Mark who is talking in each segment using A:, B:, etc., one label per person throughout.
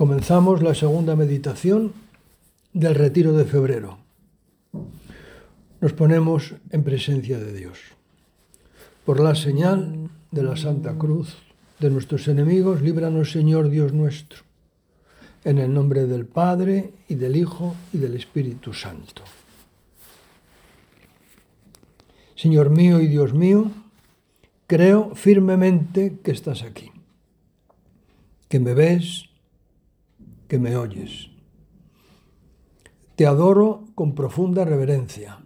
A: Comenzamos la segunda meditación del retiro de febrero. Nos ponemos en presencia de Dios. Por la señal de la Santa Cruz de nuestros enemigos, líbranos Señor Dios nuestro. En el nombre del Padre y del Hijo y del Espíritu Santo. Señor mío y Dios mío, creo firmemente que estás aquí, que me ves, que me oyes. Te adoro con profunda reverencia.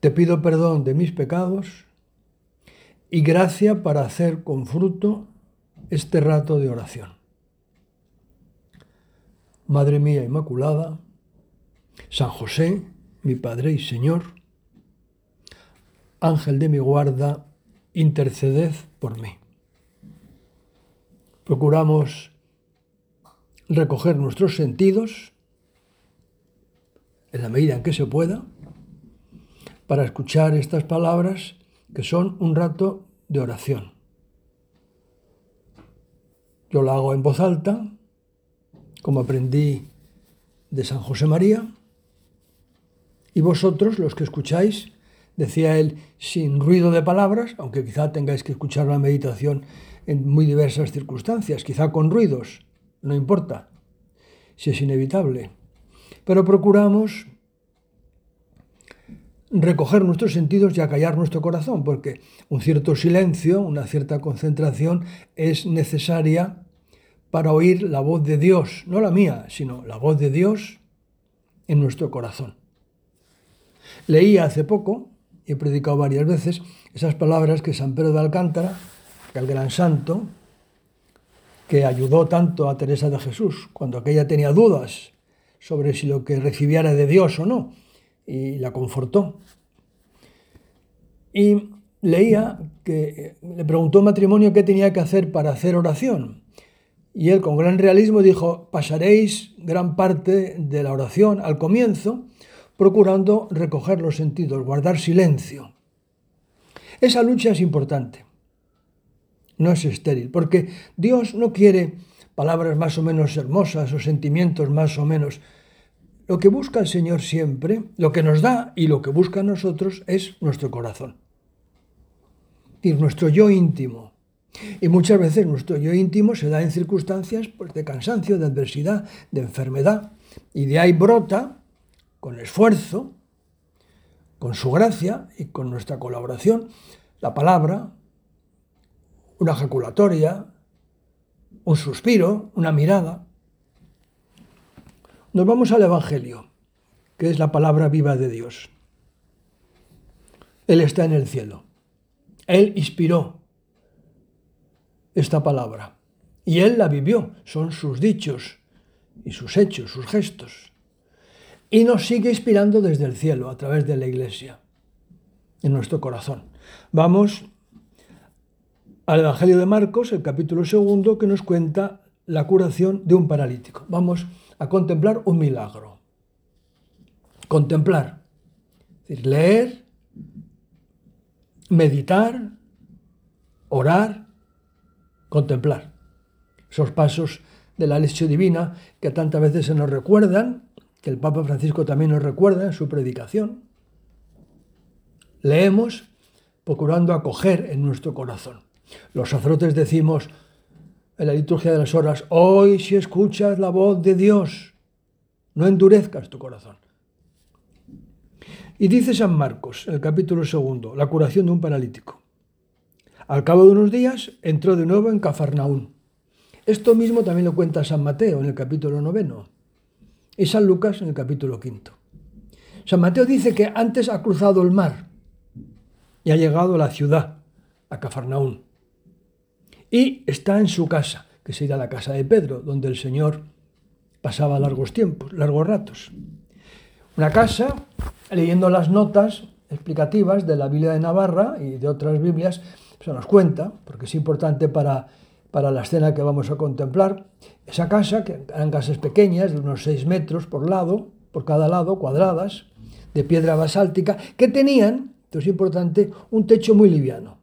A: Te pido perdón de mis pecados y gracia para hacer con fruto este rato de oración. Madre mía Inmaculada, San José, mi Padre y Señor, Ángel de mi guarda, interceded por mí. Procuramos recoger nuestros sentidos en la medida en que se pueda para escuchar estas palabras que son un rato de oración. Yo lo hago en voz alta, como aprendí de San José María, y vosotros, los que escucháis, decía él, sin ruido de palabras, aunque quizá tengáis que escuchar la meditación en muy diversas circunstancias, quizá con ruidos, no importa si es inevitable. Pero procuramos recoger nuestros sentidos y acallar nuestro corazón, porque un cierto silencio, una cierta concentración es necesaria para oír la voz de Dios, no la mía, sino la voz de Dios en nuestro corazón. Leí hace poco, y he predicado varias veces, esas palabras que San Pedro de Alcántara, el gran santo, que ayudó tanto a Teresa de Jesús cuando aquella tenía dudas sobre si lo que recibiera de Dios o no, y la confortó. Y leía que le preguntó matrimonio qué tenía que hacer para hacer oración. Y él con gran realismo dijo, pasaréis gran parte de la oración al comienzo procurando recoger los sentidos, guardar silencio. Esa lucha es importante no es estéril, porque Dios no quiere palabras más o menos hermosas o sentimientos más o menos. Lo que busca el Señor siempre, lo que nos da y lo que busca en nosotros es nuestro corazón. Y nuestro yo íntimo. Y muchas veces nuestro yo íntimo se da en circunstancias pues, de cansancio, de adversidad, de enfermedad. Y de ahí brota, con esfuerzo, con su gracia y con nuestra colaboración, la palabra, una ejaculatoria, un suspiro, una mirada. Nos vamos al Evangelio, que es la palabra viva de Dios. Él está en el cielo. Él inspiró esta palabra y Él la vivió. Son sus dichos y sus hechos, sus gestos. Y nos sigue inspirando desde el cielo, a través de la iglesia, en nuestro corazón. Vamos al Evangelio de Marcos, el capítulo segundo, que nos cuenta la curación de un paralítico. Vamos a contemplar un milagro. Contemplar. Es decir, leer, meditar, orar, contemplar. Esos pasos de la lección divina que tantas veces se nos recuerdan, que el Papa Francisco también nos recuerda en su predicación. Leemos procurando acoger en nuestro corazón. Los sacerdotes decimos en la liturgia de las horas, hoy si escuchas la voz de Dios, no endurezcas tu corazón. Y dice San Marcos, en el capítulo segundo, la curación de un paralítico. Al cabo de unos días entró de nuevo en Cafarnaún. Esto mismo también lo cuenta San Mateo en el capítulo noveno y San Lucas en el capítulo quinto. San Mateo dice que antes ha cruzado el mar y ha llegado a la ciudad, a Cafarnaún y está en su casa, que sería la casa de Pedro, donde el Señor pasaba largos tiempos, largos ratos. Una casa, leyendo las notas explicativas de la Biblia de Navarra y de otras Biblias, se nos cuenta, porque es importante para, para la escena que vamos a contemplar, esa casa, que eran casas pequeñas, de unos 6 metros por lado, por cada lado, cuadradas, de piedra basáltica, que tenían, esto es importante, un techo muy liviano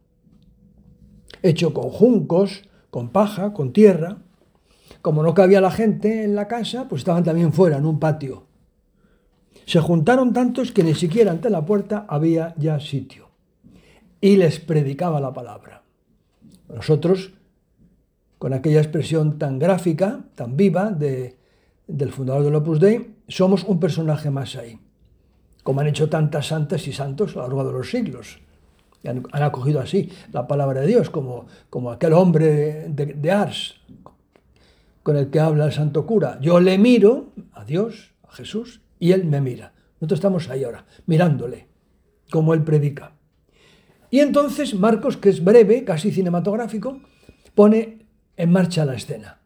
A: hecho con juncos, con paja, con tierra, como no cabía la gente en la casa, pues estaban también fuera, en un patio. Se juntaron tantos que ni siquiera ante la puerta había ya sitio. Y les predicaba la palabra. Nosotros, con aquella expresión tan gráfica, tan viva de, del fundador del Opus Dei, somos un personaje más ahí. Como han hecho tantas santas y santos a lo largo de los siglos. Han, han, acogido así la palabra de Dios, como, como aquel hombre de, de Ars, con el que habla el santo cura. Yo le miro a Dios, a Jesús, y él me mira. Nosotros estamos ahí ahora, mirándole, como él predica. Y entonces Marcos, que es breve, casi cinematográfico, pone en marcha la escena.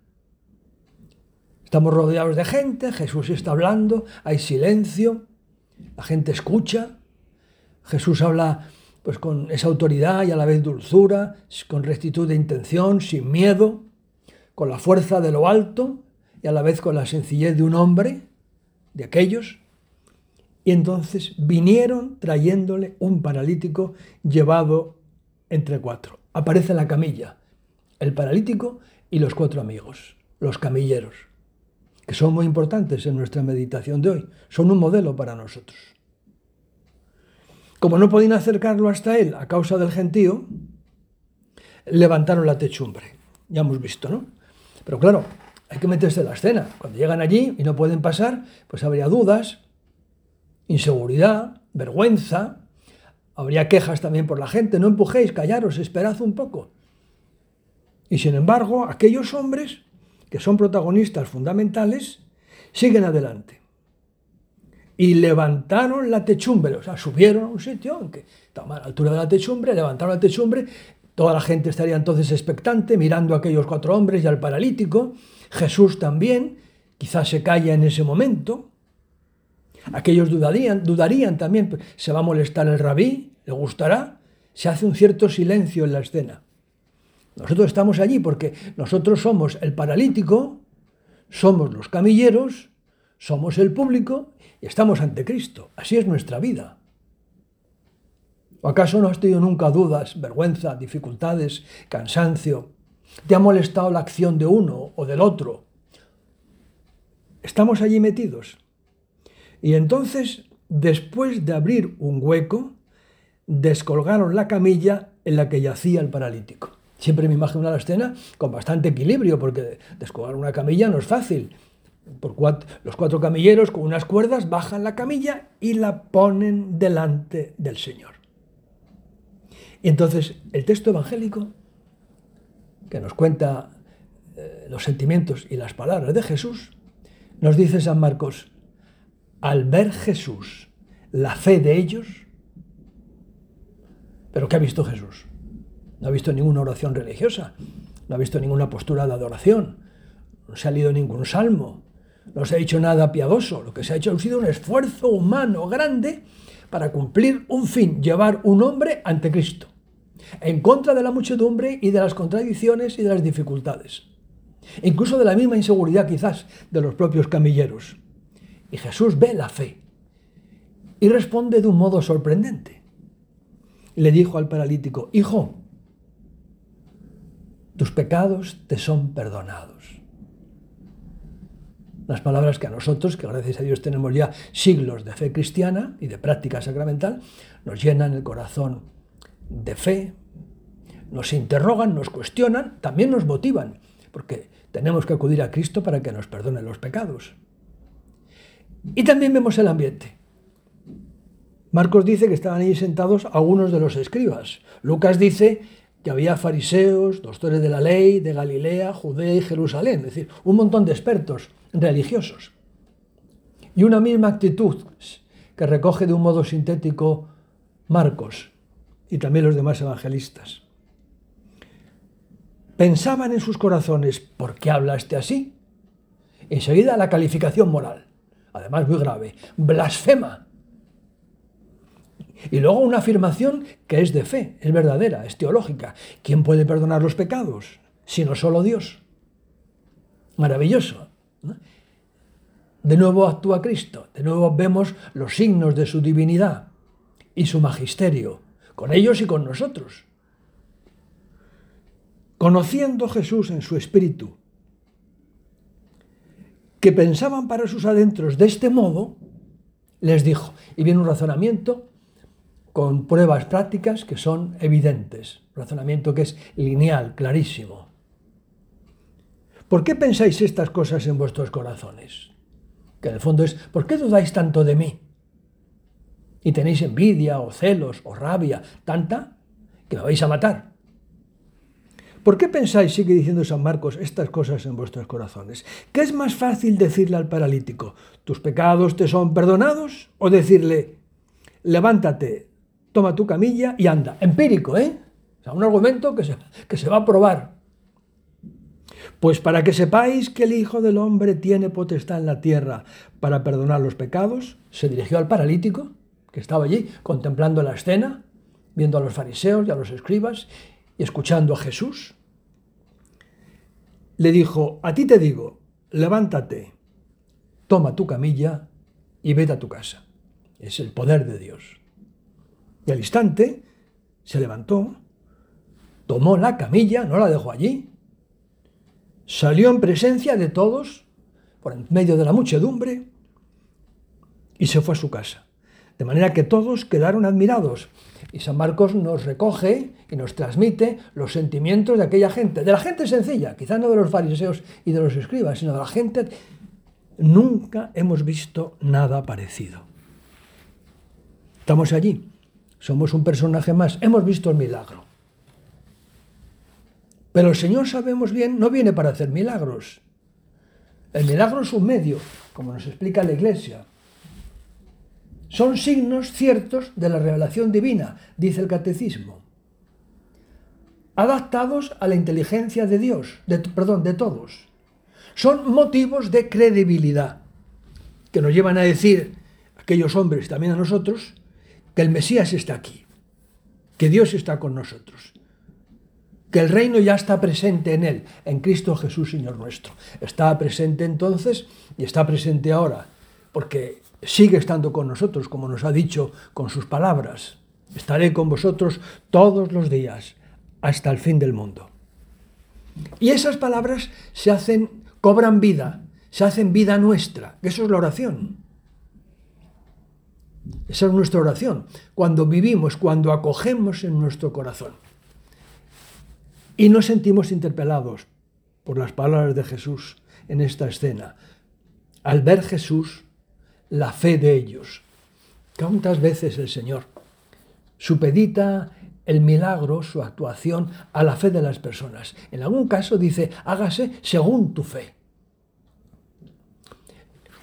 A: Estamos rodeados de gente, Jesús está hablando, hay silencio, la gente escucha, Jesús habla pues con esa autoridad y a la vez dulzura, con rectitud de intención, sin miedo con la fuerza de lo alto y a la vez con la sencillez de un hombre, de aquellos. Y entonces vinieron trayéndole un paralítico llevado entre cuatro. Aparece la camilla, el paralítico y los cuatro amigos, los camilleros, que son muy importantes en nuestra meditación de hoy. Son un modelo para nosotros. Como no podían acercarlo hasta él a causa del gentío, levantaron la techumbre. Ya hemos visto, ¿no? Pero claro, hay que meterse en la escena. Cuando llegan allí y no pueden pasar, pues habría dudas, inseguridad, vergüenza, habría quejas también por la gente. No empujéis, callaros, esperad un poco. Y sin embargo, aquellos hombres que son protagonistas fundamentales siguen adelante. Y levantaron la techumbre, o sea, subieron a un sitio, aunque estaba a la altura de la techumbre, levantaron la techumbre Toda la gente estaría entonces expectante, mirando a aquellos cuatro hombres y al paralítico. Jesús también, quizás se calla en ese momento. Aquellos dudarían, dudarían también, ¿se va a molestar el rabí? ¿Le gustará? Se hace un cierto silencio en la escena. Nosotros estamos allí porque nosotros somos el paralítico, somos los camilleros, somos el público estamos ante Cristo. Así es nuestra vida. ¿O acaso no has tenido nunca dudas, vergüenza, dificultades, cansancio? ¿Te ha molestado la acción de uno o del otro? Estamos allí metidos. Y entonces, después de abrir un hueco, descolgaron la camilla en la que yacía el paralítico. Siempre me imagino la escena con bastante equilibrio, porque descolgar una camilla no es fácil. Por los cuatro camilleros con unas cuerdas bajan la camilla y la ponen delante del Señor. Y entonces el texto evangélico que nos cuenta eh, los sentimientos y las palabras de Jesús, nos dice San Marcos, al ver Jesús la fe de ellos, pero ¿qué ha visto Jesús? No ha visto ninguna oración religiosa, no ha visto ninguna postura de adoración, no se ha leído ningún salmo, no se ha hecho nada piadoso, lo que se ha hecho ha sido un esfuerzo humano grande para cumplir un fin, llevar un hombre ante Cristo, en contra de la muchedumbre y de las contradicciones y de las dificultades, incluso de la misma inseguridad quizás de los propios camilleros. Y Jesús ve la fe y responde de un modo sorprendente. Le dijo al paralítico, Hijo, tus pecados te son perdonados las palabras que a nosotros, que gracias a Dios tenemos ya siglos de fe cristiana y de práctica sacramental, nos llenan el corazón de fe, nos interrogan, nos cuestionan, también nos motivan, porque tenemos que acudir a Cristo para que nos perdone los pecados. Y también vemos el ambiente. Marcos dice que estaban allí sentados algunos de los escribas. Lucas dice que había fariseos, doctores de la ley, de Galilea, Judea y Jerusalén, es decir, un montón de expertos religiosos. Y una misma actitud que recoge de un modo sintético Marcos y también los demás evangelistas. Pensaban en sus corazones, ¿por qué habla este así? Enseguida la calificación moral, además muy grave, blasfema. Y luego una afirmación que es de fe, es verdadera, es teológica. ¿Quién puede perdonar los pecados? Sino solo Dios. Maravilloso. De nuevo actúa Cristo, de nuevo vemos los signos de su divinidad y su magisterio, con ellos y con nosotros. Conociendo Jesús en su espíritu que pensaban para sus adentros de este modo, les dijo, y viene un razonamiento con pruebas prácticas que son evidentes, razonamiento que es lineal, clarísimo. ¿Por qué pensáis estas cosas en vuestros corazones? Que en el fondo es, ¿por qué dudáis tanto de mí? Y tenéis envidia o celos o rabia, tanta que me vais a matar. ¿Por qué pensáis, sigue diciendo San Marcos, estas cosas en vuestros corazones? ¿Qué es más fácil decirle al paralítico, tus pecados te son perdonados? O decirle, levántate, toma tu camilla y anda. Empírico, ¿eh? O sea, un argumento que se, que se va a probar. Pues para que sepáis que el Hijo del Hombre tiene potestad en la tierra para perdonar los pecados, se dirigió al paralítico, que estaba allí contemplando la escena, viendo a los fariseos y a los escribas y escuchando a Jesús le dijo, a ti te digo, levántate, toma tu camilla y vete a tu casa. Es el poder de Dios. Y al instante se levantó, tomó la camilla, no la dejó allí, salió en presencia de todos, por en medio de la muchedumbre, y se fue a su casa. De manera que todos quedaron admirados. Y San Marcos nos recoge y nos transmite los sentimientos de aquella gente, de la gente sencilla, quizá no de los fariseos y de los escribas, sino de la gente. Nunca hemos visto nada parecido. Estamos allí, somos un personaje más, hemos visto el milagro. Pero el Señor, sabemos bien, no viene para hacer milagros. El milagro es un medio, como nos explica la Iglesia. Son signos ciertos de la revelación divina, dice el catecismo, adaptados a la inteligencia de Dios, perdón, de todos. Son motivos de credibilidad que nos llevan a decir aquellos hombres, también a nosotros, que el Mesías está aquí, que Dios está con nosotros, que el reino ya está presente en Él, en Cristo Jesús, Señor nuestro. Está presente entonces y está presente ahora, porque sigue estando con nosotros, como nos ha dicho con sus palabras. Estaré con vosotros todos los días, hasta el fin del mundo. Y esas palabras se hacen, cobran vida, se hacen vida nuestra, eso es la oración. Esa es nuestra oración, cuando vivimos, cuando acogemos en nuestro corazón. Y nos sentimos interpelados por las palabras de Jesús en esta escena. Al ver Jesús, la fe de ellos. ¿Cuántas veces el Señor supedita el milagro, su actuación, a la fe de las personas? En algún caso dice, hágase según tu fe.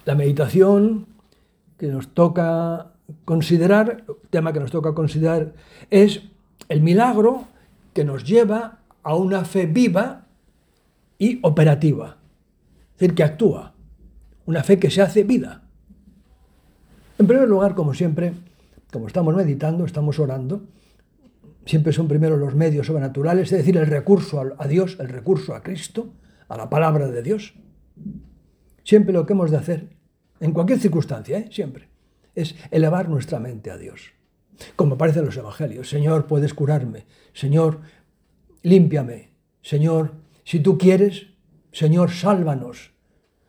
A: La meditación que nos toca considerar, tema que nos toca considerar, es el milagro que nos lleva a una fe viva y operativa. Es decir, que actúa. Una fe que se hace vida. En primer lugar, como siempre, como estamos meditando, estamos orando, siempre son primero los medios sobrenaturales, es decir, el recurso a Dios, el recurso a Cristo, a la palabra de Dios. Siempre lo que hemos de hacer, en cualquier circunstancia, ¿eh? siempre, es elevar nuestra mente a Dios. Como aparece en los Evangelios, Señor, puedes curarme, Señor, límpiame, Señor, si tú quieres, Señor, sálvanos,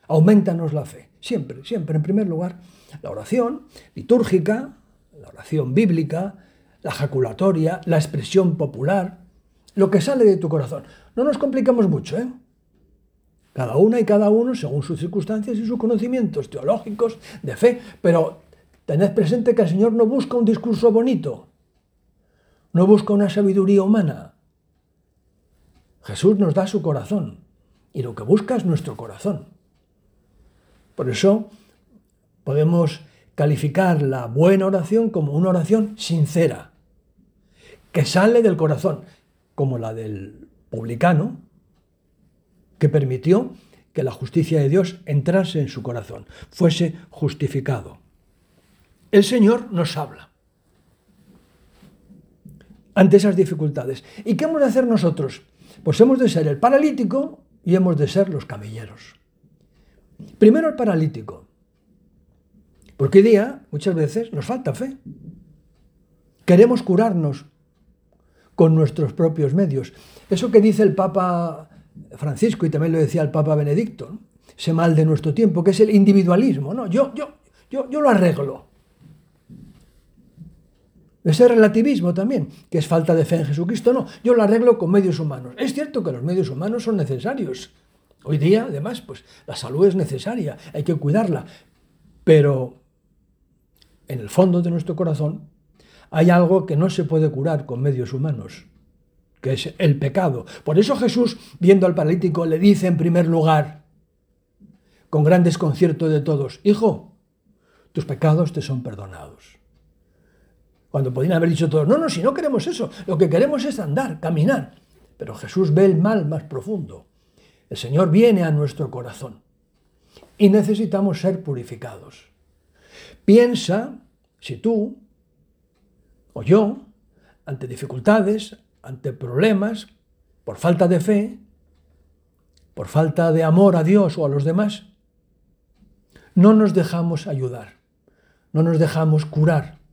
A: aumentanos la fe. Siempre, siempre, en primer lugar, la oración litúrgica, la oración bíblica, la jaculatoria, la expresión popular, lo que sale de tu corazón. No nos complicamos mucho, ¿eh? Cada una y cada uno según sus circunstancias y sus conocimientos teológicos, de fe, pero tened presente que el Señor no busca un discurso bonito, no busca una sabiduría humana. Jesús nos da su corazón y lo que busca es nuestro corazón. Por eso podemos calificar la buena oración como una oración sincera, que sale del corazón, como la del publicano, que permitió que la justicia de Dios entrase en su corazón, fuese justificado. El Señor nos habla ante esas dificultades. ¿Y qué hemos de hacer nosotros? Pues hemos de ser el paralítico y hemos de ser los camilleros. Primero el paralítico. Porque hoy día, muchas veces, nos falta fe. Queremos curarnos con nuestros propios medios. Eso que dice el Papa Francisco y también lo decía el Papa Benedicto, ese mal de nuestro tiempo, que es el individualismo. No, yo, yo, yo, yo lo arreglo. Ese relativismo también, que es falta de fe en Jesucristo, no, yo lo arreglo con medios humanos. Es cierto que los medios humanos son necesarios. Hoy día, además, pues la salud es necesaria, hay que cuidarla. Pero en el fondo de nuestro corazón hay algo que no se puede curar con medios humanos, que es el pecado. Por eso Jesús, viendo al paralítico, le dice en primer lugar, con gran desconcierto de todos, Hijo, tus pecados te son perdonados. Cuando podían haber dicho todos, no, no, si no queremos eso, lo que queremos es andar, caminar. Pero Jesús ve el mal más profundo. El Señor viene a nuestro corazón y necesitamos ser purificados. Piensa si tú o yo, ante dificultades, ante problemas, por falta de fe, por falta de amor a Dios o a los demás, no nos dejamos ayudar, no nos dejamos curar.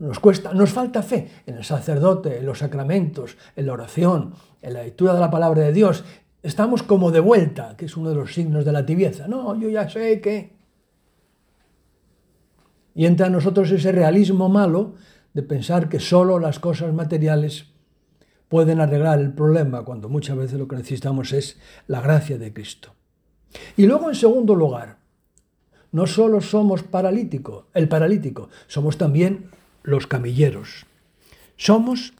A: Nos cuesta, nos falta fe en el sacerdote, en los sacramentos, en la oración, en la lectura de la palabra de Dios. Estamos como de vuelta, que es uno de los signos de la tibieza. No, yo ya sé que... Y entra a nosotros ese realismo malo de pensar que solo las cosas materiales pueden arreglar el problema, cuando muchas veces lo que necesitamos es la gracia de Cristo. Y luego, en segundo lugar, no solo somos paralítico, el paralítico, somos también los camilleros. Somos,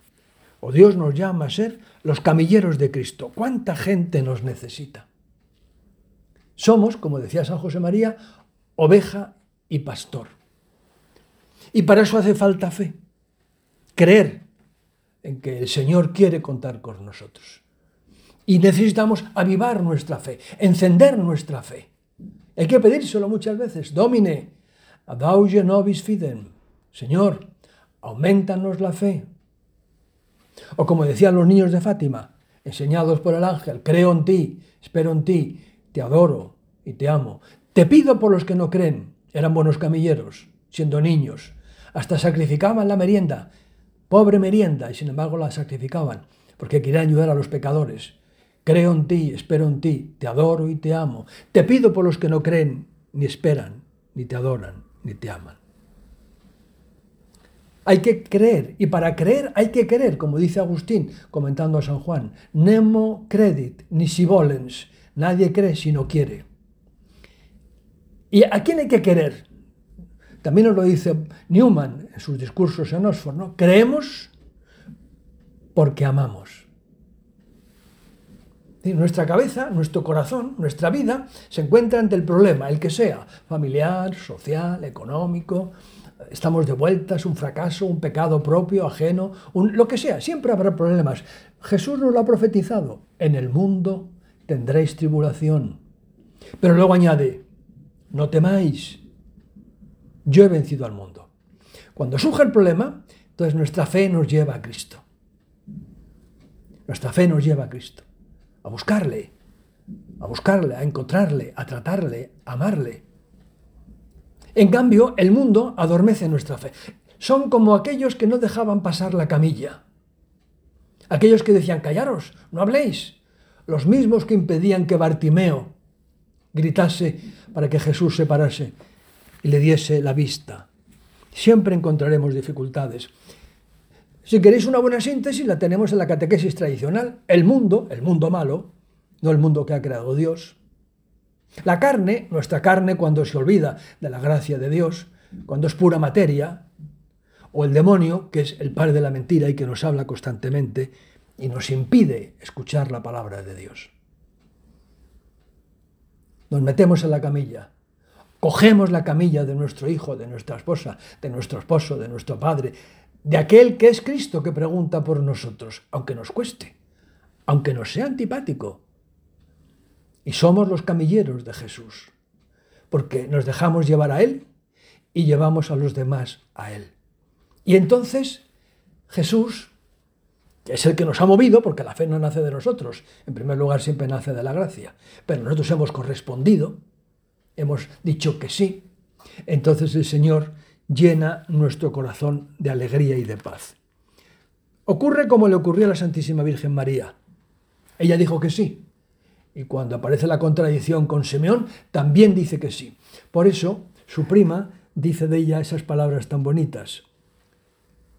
A: o Dios nos llama a ser, los camilleros de Cristo. ¿Cuánta gente nos necesita? Somos, como decía San José María, oveja y pastor. Y para eso hace falta fe. Creer en que el Señor quiere contar con nosotros. Y necesitamos avivar nuestra fe, encender nuestra fe. Hay que pedírselo muchas veces. Domine, adauge nobis fidem. Señor, aumentanos la fe. O como decían los niños de Fátima, enseñados por el ángel, creo en ti, espero en ti, te adoro y te amo. Te pido por los que no creen. Eran buenos camilleros, siendo niños. Hasta sacrificaban la merienda. Pobre merienda, y sin embargo la sacrificaban, porque querían ayudar a los pecadores. Creo en ti, espero en ti, te adoro y te amo. Te pido por los que no creen, ni esperan, ni te adoran, ni te aman. Hay que creer, y para creer hay que querer, como dice Agustín comentando a San Juan. Nemo credit, ni si volens. Nadie cree si no quiere. ¿Y a quién hay que querer? También nos lo dice Newman en sus discursos en Oxford, ¿no? Creemos porque amamos. nuestra cabeza, nuestro corazón, nuestra vida se encuentra ante el problema, el que sea, familiar, social, económico, estamos de vuelta, es un fracaso, un pecado propio, ajeno, lo que sea, siempre habrá problemas. Jesús nos lo ha profetizado, en el mundo tendréis tribulación. Pero luego añade, no temáis, yo he vencido al mundo. Cuando surge el problema, entonces nuestra fe nos lleva a Cristo. Nuestra fe nos lleva a Cristo, a buscarle, a buscarle, a encontrarle, a tratarle, a amarle. En cambio, el mundo adormece nuestra fe. Son como aquellos que no dejaban pasar la camilla. Aquellos que decían, callaros, no habléis. Los mismos que impedían que Bartimeo gritase para que Jesús se parase y le diese la vista. Siempre encontraremos dificultades. Si queréis una buena síntesis, la tenemos en la catequesis tradicional. El mundo, el mundo malo, no el mundo que ha creado Dios. La carne, nuestra carne cuando se olvida de la gracia de Dios, cuando es pura materia, o el demonio, que es el padre de la mentira y que nos habla constantemente y nos impide escuchar la palabra de Dios. Nos metemos en la camilla, Cogemos la camilla de nuestro hijo, de nuestra esposa, de nuestro esposo, de nuestro padre, de aquel que es Cristo que pregunta por nosotros, aunque nos cueste, aunque nos sea antipático. Y somos los camilleros de Jesús, porque nos dejamos llevar a Él y llevamos a los demás a Él. Y entonces Jesús, es el que nos ha movido, porque la fe no nace de nosotros, en primer lugar siempre nace de la gracia, pero nosotros hemos correspondido, hemos dicho que sí, entonces el Señor llena nuestro corazón de alegría y de paz. Ocurre como le ocurrió a la Santísima Virgen María. Ella dijo que sí. Y cuando aparece la contradicción con Simeón, también dice que sí. Por eso, su prima dice de ella esas palabras tan bonitas.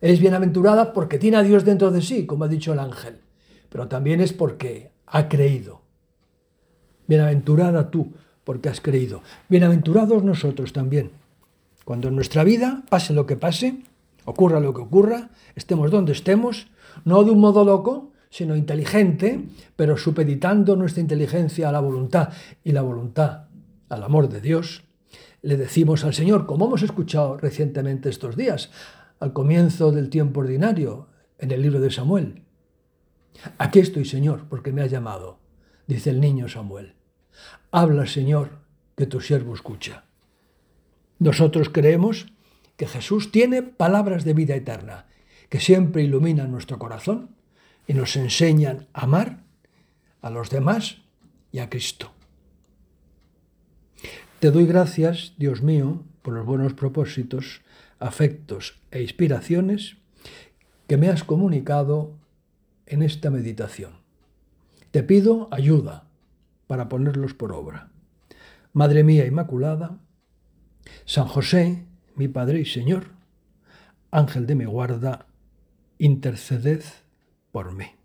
A: Es bienaventurada porque tiene a Dios dentro de sí, como ha dicho el ángel, pero también es porque ha creído. Bienaventurada tú, porque has creído. Bienaventurados nosotros también. Cuando en nuestra vida pase lo que pase, ocurra lo que ocurra, estemos donde estemos, no de un modo loco, sino inteligente, pero supeditando nuestra inteligencia a la voluntad y la voluntad al amor de Dios, le decimos al Señor, como hemos escuchado recientemente estos días, al comienzo del tiempo ordinario, en el libro de Samuel. Aquí estoy, Señor, porque me has llamado, dice el niño Samuel. Habla, Señor, que tu siervo escucha. Nosotros creemos que Jesús tiene palabras de vida eterna, que siempre iluminan nuestro corazón y nos enseñan a amar a los demás y a Cristo. Te doy gracias, Dios mío, por los buenos propósitos, afectos e inspiraciones que me has comunicado en esta meditación. Te pido ayuda para ponerlos por obra. Madre mía Inmaculada, San José, mi Padre y Señor, Ángel de mi guarda, interceded por mí.